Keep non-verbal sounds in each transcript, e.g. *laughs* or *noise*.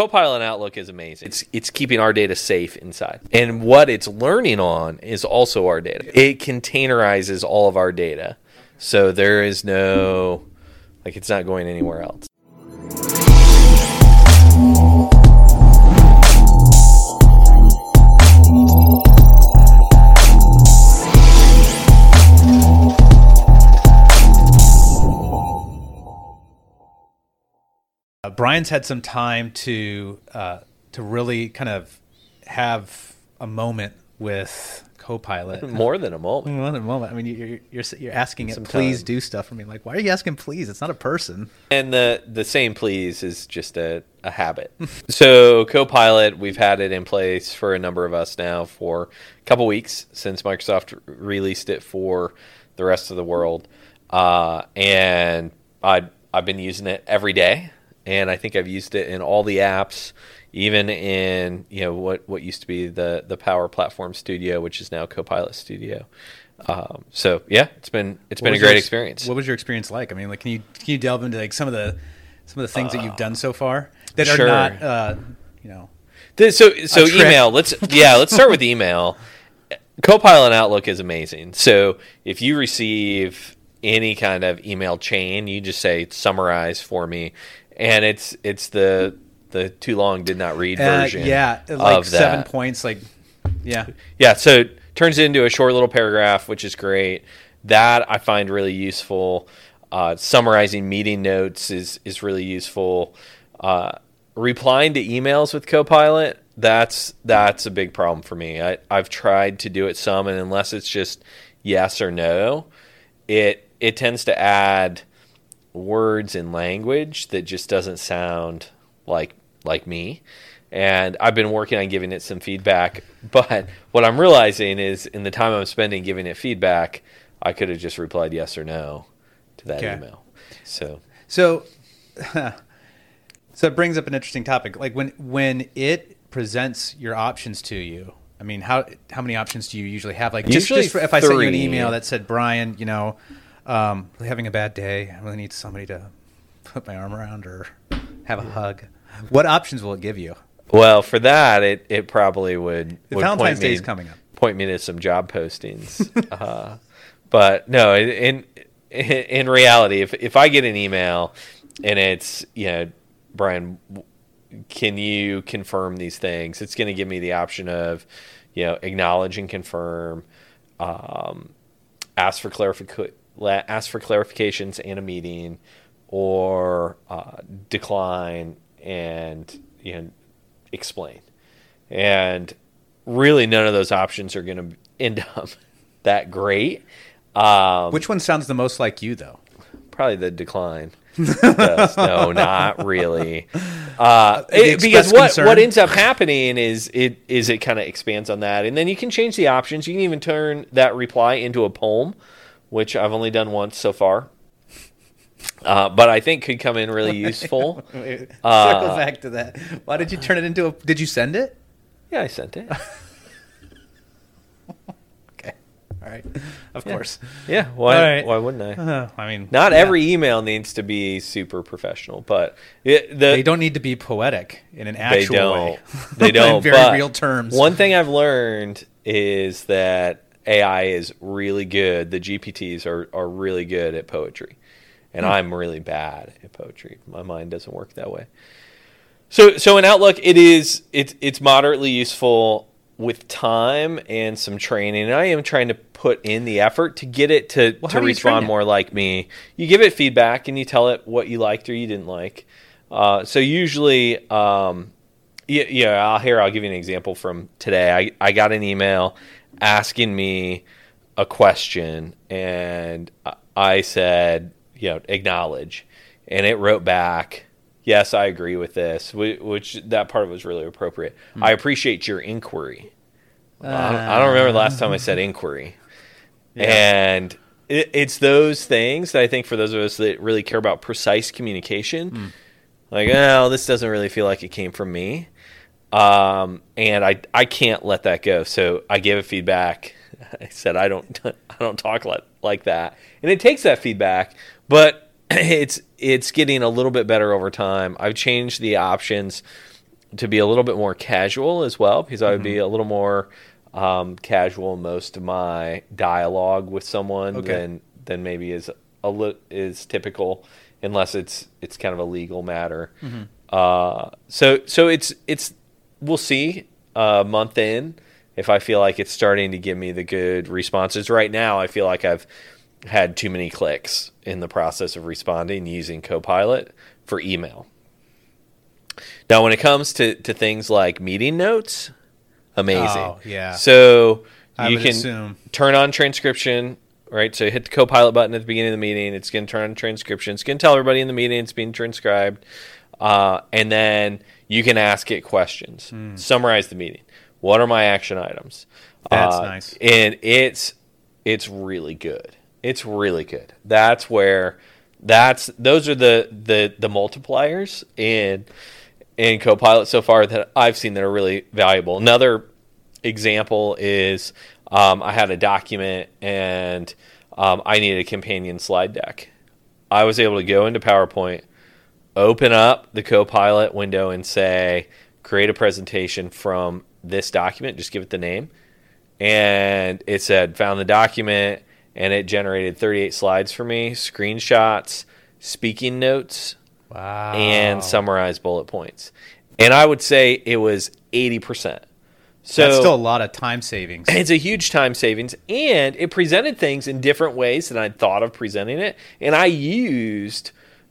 Copilot Outlook is amazing. It's it's keeping our data safe inside. And what it's learning on is also our data. It containerizes all of our data. So there is no like it's not going anywhere else. Uh, Brian's had some time to uh, to really kind of have a moment with Copilot. *laughs* More than a moment. More than a moment. I mean, you're you're, you're asking it, Some please time. do stuff for me. Like, why are you asking please? It's not a person. And the the same please is just a, a habit. *laughs* so Copilot, we've had it in place for a number of us now for a couple weeks since Microsoft released it for the rest of the world. Uh, and I I've been using it every day, and I think I've used it in all the apps, even in you know what what used to be the the Power Platform Studio, which is now Copilot Studio. Um, so yeah, it's been it's been a great your- experience. What was your experience like? I mean, like, can you can you delve into like some of the some of the things that you've done so far that are not, uh, you know, Th- So so email. Let's yeah. Let's start with email. *laughs* Copilot Outlook is amazing. So if you receive any kind of email chain, you just say summarize for me, and it's it's the the too long did not read uh, version. yeah, like of seven that. points. Like, yeah, Yeah, so it turns it into a short little paragraph, which is great. That I find really useful. Uh, summarizing meeting notes is is really useful. Uh, replying to emails with Copilot that's that's a big problem for me. I, I've tried to do it some, and unless it's just yes or no, it it tends to add words and language that just doesn't sound like like me. And I've been working on giving it some feedback, *laughs* but what I'm realizing is in the time I'm spending giving it feedback, I could have just replied yes or no to that Okay. email. So So, *laughs* so it brings up an interesting topic. Like when when it presents your options to you, I mean, how how many options do you usually have? Like just, Usually just for- if I sent you an email that said, Brian, you know, um, really having a bad day, I really need somebody to put my arm around or have a hug. What options will it give you? well, for that, it, it probably would. The would Valentine's point me, Day is coming up. Point me to some job postings. *laughs* uh, but no, in in reality, if if I get an email and it's you know, Brian, can you confirm these things? It's going to give me the option of, you know, acknowledge and confirm, um, ask for clarific- la- ask for clarifications and a meeting, or uh, decline and you know explain. And really, none of those options are going to end up *laughs* that great. Um, Which one sounds the most like you, though? probably the decline. No, not really. Uh, it- because what concern? what ends up happening is it is it kind of expands on that, and then you can change the options. You can even turn that reply into a poem, which I've only done once so far. Uh, but I think could come in really *laughs* useful. *laughs* Circle Uh, back to that. Why did you turn it into a? Did you send it? Yeah, I sent it. *laughs* Okay, all right. Of Yeah. course. Yeah, why All right. why wouldn't I? Uh, I mean, Not yeah. every email needs to be super professional, but it, the They don't need to be poetic in an actual way. they don't. way. They don't. very but real terms. One thing I've learned is that AI is really good. The GPTs are are really good at poetry, and Hmm. I'm really bad at poetry. My mind doesn't work that way. So so in Outlook, it is it's it's moderately useful with time and some training. And I am trying to put in the effort to get it to, Well, to how do you train respond more like me. You give it feedback and you tell it what you liked or you didn't like. Uh, so usually, um, yeah, yeah. I'll here. I'll give you an example from today. I I got an email asking me a question, and I- said, you know, acknowledge, and it wrote back, yes, I agree with this, which that part was really appropriate. Hmm. I appreciate your inquiry. I, don't, I don't remember the last time I said inquiry, and it, it's those things that I think for those of us that really care about precise communication, like, oh, this doesn't really feel like it came from me um, and I I can't let that go. So I gave it feedback. *laughs* I said I don't *laughs* I don't talk like like that, and it takes that feedback, but *clears throat* it's it's getting a little bit better over time. I've changed the options to be a little bit more casual as well because I would be a little more um, casual most of my dialogue with someone Okay. than than maybe is a li- is typical unless it's it's kind of a legal matter. Uh, so so it's it's we'll see a month in if I feel like it's starting to give me the good responses. Right now, I feel like I've had too many clicks in the process of responding using Copilot for email. Now, when it comes to, to things like meeting notes, amazing. Oh, yeah. So you can assume. turn on transcription, right? So you hit the Copilot button at the beginning of the meeting. It's going to turn on transcription. It's going to tell everybody in the meeting it's being transcribed. Uh, and then you can ask it questions. Hmm. Summarize the meeting. What are my action items? That's Uh, nice. And it's it's really good. It's really good. That's where that's those are the the the multipliers in in Copilot so far that I've seen that are really valuable. Another example is um, I had a document and um, I needed a companion slide deck. I was able to go into PowerPoint, open up the Copilot window, and say, create a presentation from this document. Just give it the name. And it said, found the document, and it generated 38 slides for me, screenshots, speaking notes, Wow. and summarized bullet points. And I would say it was 80%. So That's still a lot of time savings. *laughs* it's a huge time savings and it presented things in different ways than I'd thought of presenting it. And I used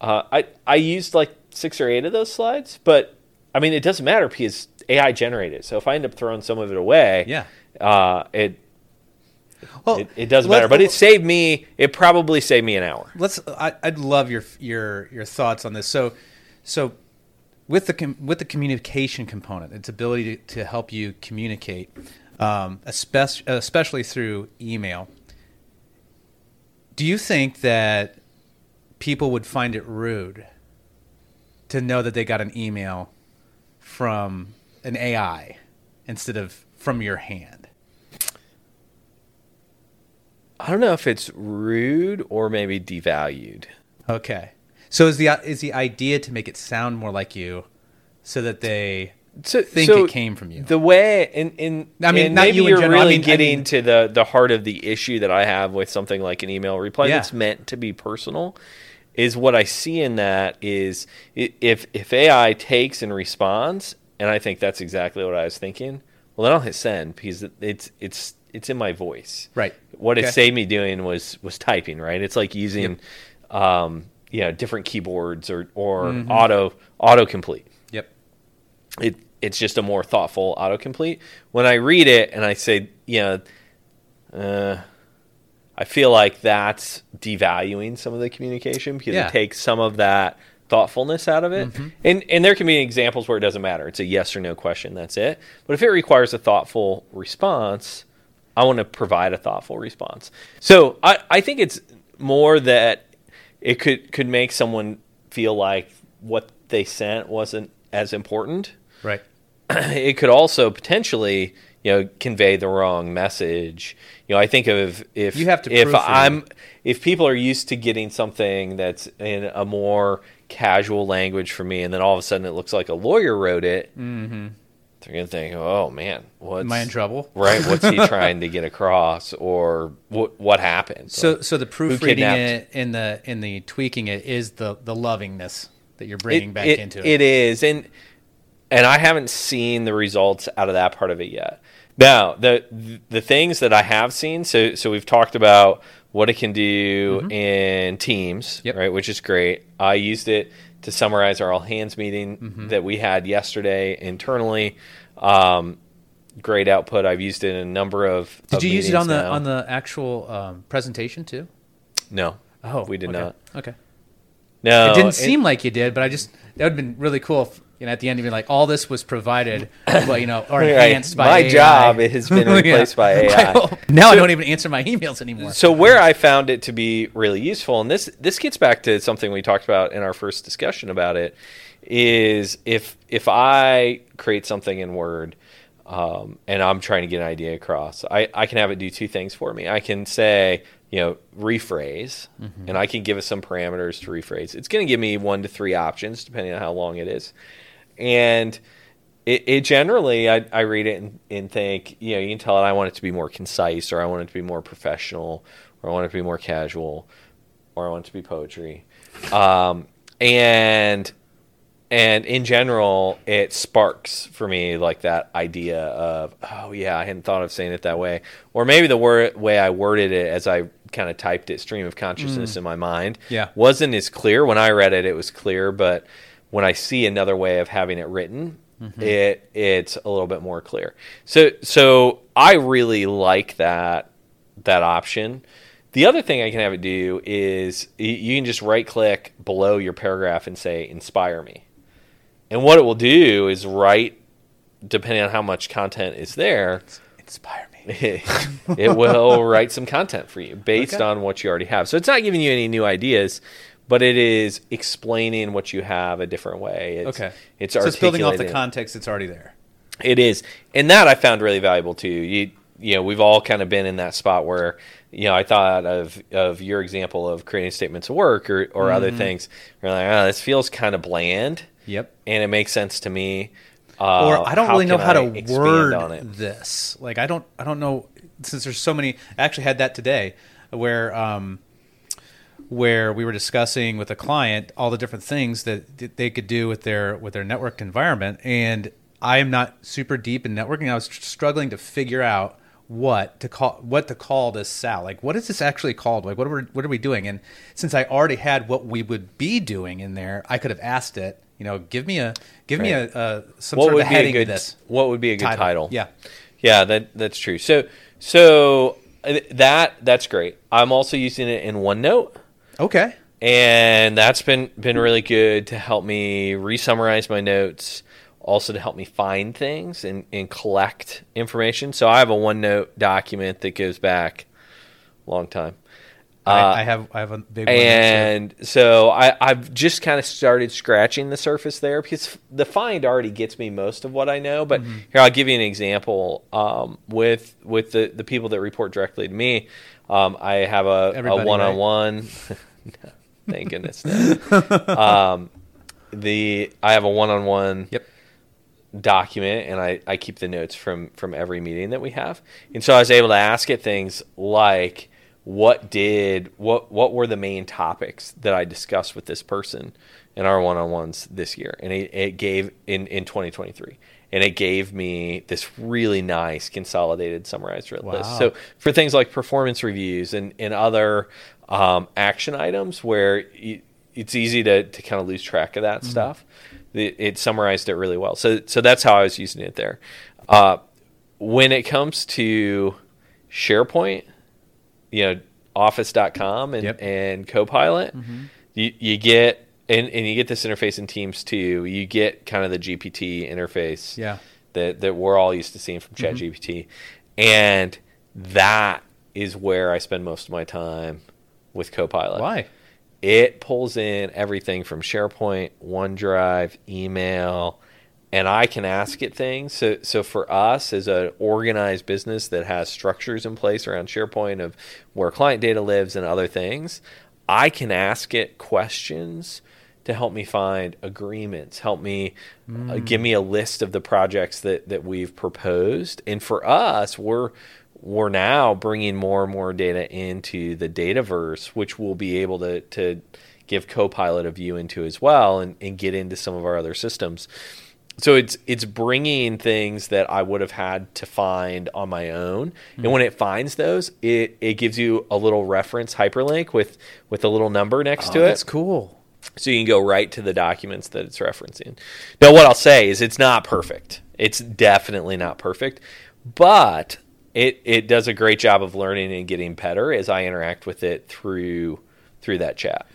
uh, I I used like six or eight of those slides, but I mean it doesn't matter because AI generated. So if I end up throwing some of it away, Yeah. uh, it, Well, it it doesn't matter. But it saved me. It probably saved me an hour. let's I, i'd love your your your thoughts on this so so with the com- with the communication component its ability to, to help you communicate um, especially, especially through email do you think that people would find it rude to know that they got an email from an ai instead of from your hand I don't know if it's rude or maybe devalued. Okay. So is the is the idea to make it sound more like you, so that they So, think so it came from you? The way, in, in I mean, not maybe you in you're general, I really mean- I getting mean- to the the heart of the issue that I have with something like an email reply Yeah. that's meant to be personal. Is what I see in that is if if AI takes and responds, and I think that's exactly what I was thinking. Well, then I'll hit send because it's it's it's in my voice. Right. What it saved me doing was was typing. Right. It's like using, um, you know, different keyboards or or Mm-hmm. auto autocomplete Yep. it it's just a more thoughtful autocomplete. When I read it and I say, you know, uh, I feel like that's devaluing some of the communication because Yeah. it takes some of that thoughtfulness out of it. Mm-hmm. And and there can be examples where it doesn't matter. It's a yes or no question. That's it. But if it requires a thoughtful response, I want to provide a thoughtful response. So I, I think it's more that it could could make someone feel like what they sent wasn't as important Right. *clears throat* it could also potentially you know convey the wrong message you know i think of if You have to if i'm if people are used to getting something that's in a more casual language for me and then all of a sudden it looks like a lawyer wrote it mm-hmm. they're gonna think oh man what's Am I in trouble? right what's he *laughs* trying to get across or what what happened So so the proofreading it in the in the tweaking it is the the lovingness that you're bringing back into it. It is, and and I haven't seen the results out of that part of it yet. Now, the the things that I have seen, so so we've talked about what it can do in Teams, Mm-hmm. Yep. right, which is great. I used it to summarize our all hands meeting Mm-hmm. that we had yesterday internally. Um, great output. I've used it in a number of. Did of you use it on the on the actual um, presentation too? No, Oh, we did okay. not. Okay. No, it didn't and- seem like you did, but I just that would have been really cool. If, know, at the end, be like, all this was provided, well, you know, or *laughs* Right. enhanced by My AI. job has been *laughs* replaced by *laughs* AI. now I don't even answer my emails anymore. So where I found it to be really useful, and this this gets back to something we talked about in our first discussion about it, is if if I create something in Word um, and I'm trying to get an idea across, I, I can have it do two things for me. I can say, you know, rephrase, and I can give it some parameters to rephrase. It's going to give me one to three options depending on how long it is, and it, it generally I, I read it and, and think you know you can tell it I want it to be more concise or I want it to be more professional or I want it to be more casual or I want it to be poetry, um, and and in general it sparks for me like that idea of oh yeah I hadn't thought of saying it that way. Or maybe the word way I worded it as I kind of typed it stream of consciousness in my mind Yeah. wasn't as clear. When I read it it was clear but when I see another way of having it written mm-hmm. it it's a little bit more clear so so I really like that that option the other thing I can have it do is you can just right click below your paragraph and say inspire me and what it will do is write depending on how much content is there Inspire me. *laughs* it will *laughs* write some content for you based Okay. on what you already have. So it's not giving you any new ideas, but it is explaining what you have a different way. It's, Okay. It's so it's building off the context that's already there. It is, and that I found really valuable too. You you know we've all kind of been in that spot where you know I thought of of your example of creating statements of work or or Mm-hmm. other things. You're like, oh, this feels kind of bland, Yep. and it makes sense to me. Uh, or I don't really know how I to word on it. this. Like I don't I don't know since there's so many. I actually had that today where um where we were discussing with a client all the different things that they could do with their with their networked environment. And I am not super deep in networking. I was struggling to figure out what to call what to call this sal. Like what is this actually called? Like what are we, what are we doing? And since i already had what we would be doing in there i could have asked it you know give me a give me a, a some what sort would of a be a heading good to this what would be a good title, yeah. Yeah that that's true. So so uh, that that's great. I'm also using it in onenote okay and that's been been really good to help me re-summarize my notes also to help me find things and, and collect information so i have a onenote document that goes back a long time Uh, I, I have i have a big one and so I, I've just kind of started scratching the surface there because the find already gets me most of what I know. But Mm-hmm. here, I'll give you an example. Um, with with the, the people that report directly to me, um, I have a, a Everybody, *laughs* *laughs* Thank goodness. no. um, the I have a one-on-one Yep. document and I, I keep the notes from from every meeting that we have and so i was able to ask it things like what did what what were the main topics that i discussed with this person in our one-on-ones this year and it, it gave in in 2023 and it gave me this really nice consolidated summarized list Wow. so for things like performance reviews and and other um, action items where you, it's easy to, to kind of lose track of that stuff it, it summarized it really well. So so that's how I was using it there. Uh, when it comes to SharePoint, you know, Office.com and Yep. and Copilot, you you get and, and you get this interface in Teams too. You get kind of the GPT interface Yeah. that that we're all used to seeing from mm-hmm. ChatGPT, and that is where I spend most of my time with Copilot why it pulls in everything from SharePoint, OneDrive, email, and I can ask it things. So, so for us as an organized business that has structures in place around SharePoint of where client data lives and other things, I can ask it questions to help me find agreements, help me uh, give me a list of the projects that that we've proposed. And for us, we're we're now bringing more and more data into the Dataverse, which we'll be able to to give Copilot a view into as well, and, and get into some of our other systems. So it's it's bringing things that I would have had to find on my own, and when it finds those, it it gives you a little reference hyperlink with with a little number next oh, to it. that's cool so you can go right to the documents that it's referencing. Now, what I'll say is it's not perfect. It's definitely not perfect, but it it does a great job of learning and getting better as I interact with it through through that chat.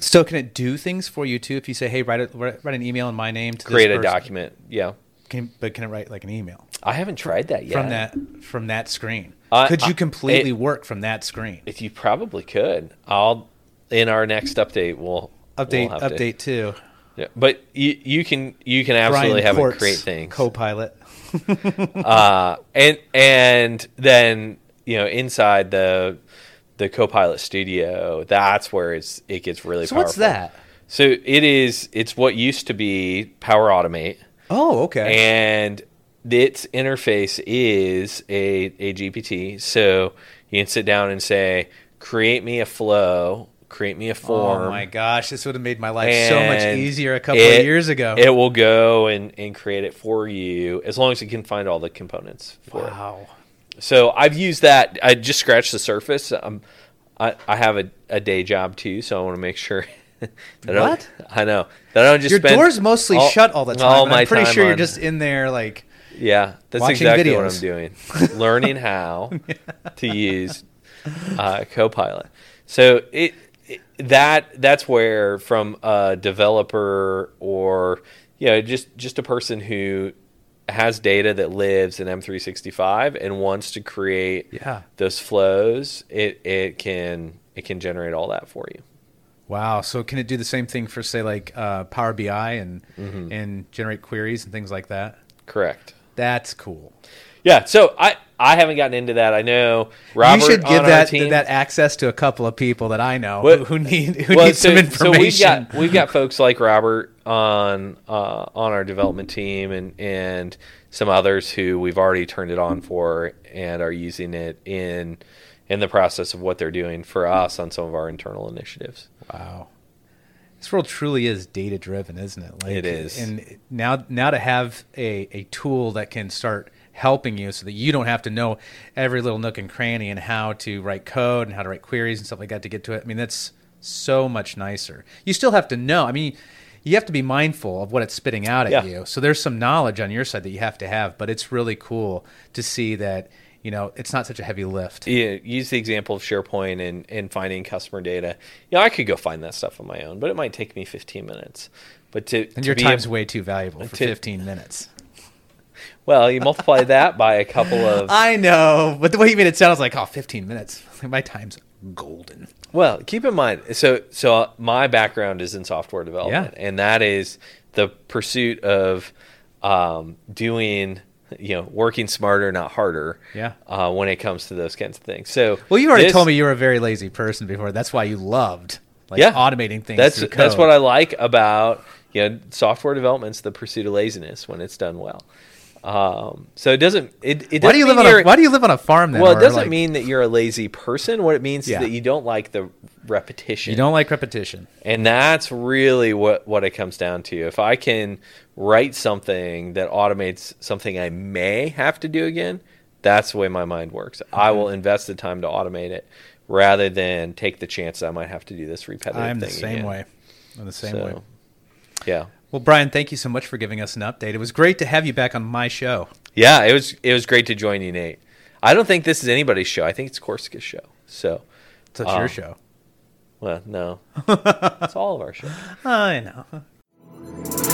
so can it do things for you too if you say hey write, a, write an email in my name to Create a document. Yeah, can, but can it write like an email I haven't tried that yet. from that from that screen I- could you uh, completely it- work from that screen If you probably could, I'll in our next update we'll update we'll have to- update too yeah, but you you can you can absolutely Brian have Quartz, it create things. co-pilot *laughs* uh, and and then you know inside the the Copilot Studio, that's where it's it gets really. so what's that So it is. It's what used to be Power Automate, Oh, okay. and its interface is a, a GPT. So you can sit down and say, create me a flow, create me a form. Oh my gosh, this would have made my life so much easier a couple it- of years ago. It will go and, and create it for you as long as you can find all the components for it. wow. So I've used that. I just scratched the surface. Um, I, I have a, a day job too, so I want to make sure. *laughs* that I What? I know that I don't just Your door's mostly all- shut all the time. all my I'm pretty sure you're just in there like Yeah, that's exactly what I'm doing. *laughs* Learning how *laughs* to use uh, Copilot. So it, it that that's where from a developer or you know just just a person who has data that lives in M365 and wants to create Yeah. those flows, it it can it can generate all that for you. Wow. So can it do the same thing for say like uh, Power BI and Mm-hmm. and generate queries and things like that? Correct. That's cool. Yeah. So I I haven't gotten into that. I know Robert you should give on our that team- that access to a couple of people that I know What- who, need who well, need some information. So we've got we've got folks like Robert on uh, on our development team and and some others who we've already turned it on for and are using it in in the process of what they're doing for us on some of our internal initiatives. Wow. This world truly is data driven, isn't it? Like, It is. And now now to have a, a tool that can start helping you so that you don't have to know every little nook and cranny and how to write code and how to write queries and stuff like that to get to it. I mean, that's so much nicer. You still have to know. I mean, you have to be mindful of what it's spitting out at Yeah. you. So there's some knowledge on your side that you have to have, but it's really cool to see that, you know, it's not such a heavy lift. Yeah, use the example of SharePoint and, and finding customer data. You know, I could go find that stuff on my own, but it might take me 15 minutes. But to And to your time's ab- way too valuable uh, for to- 15 minutes. Well, you multiply that by a couple of *laughs* I know, but the way you made it sound, I was like, oh, 15 minutes. *laughs* My time's golden. Well, keep in mind, so so uh, my background is in software development, and that is the pursuit of um, doing, you know, working smarter, not harder. Yeah. Uh, when it comes to those kinds of things. So, Well, you already this- told me you were a very lazy person before. That's why you loved like yeah, automating things. That's that's what I like about you know software development's the pursuit of laziness when it's done well. Um, so it doesn't. It, it Why do you live on a Why do you live on a farm then? Well, it doesn't like, mean that you're a lazy person. What it means Yeah. is that you don't like the repetition. you don't like repetition. And that's really what, what it comes down to. If I can write something that automates something I may have to do again, that's the way my mind works. I Mm-hmm. will invest the time to automate it rather than take the chance that I might have to do this repetitive I'm the same again. way. I'm the same So, way. Yeah. Well, Brian, thank you so much for giving us an update. It was great to have you back on my show. Yeah, it was it was great to join you, Nate. I don't think this is anybody's show. I think it's Corsica's show. So, So it's your um, show. well, no. *laughs* it's all of our show. I know.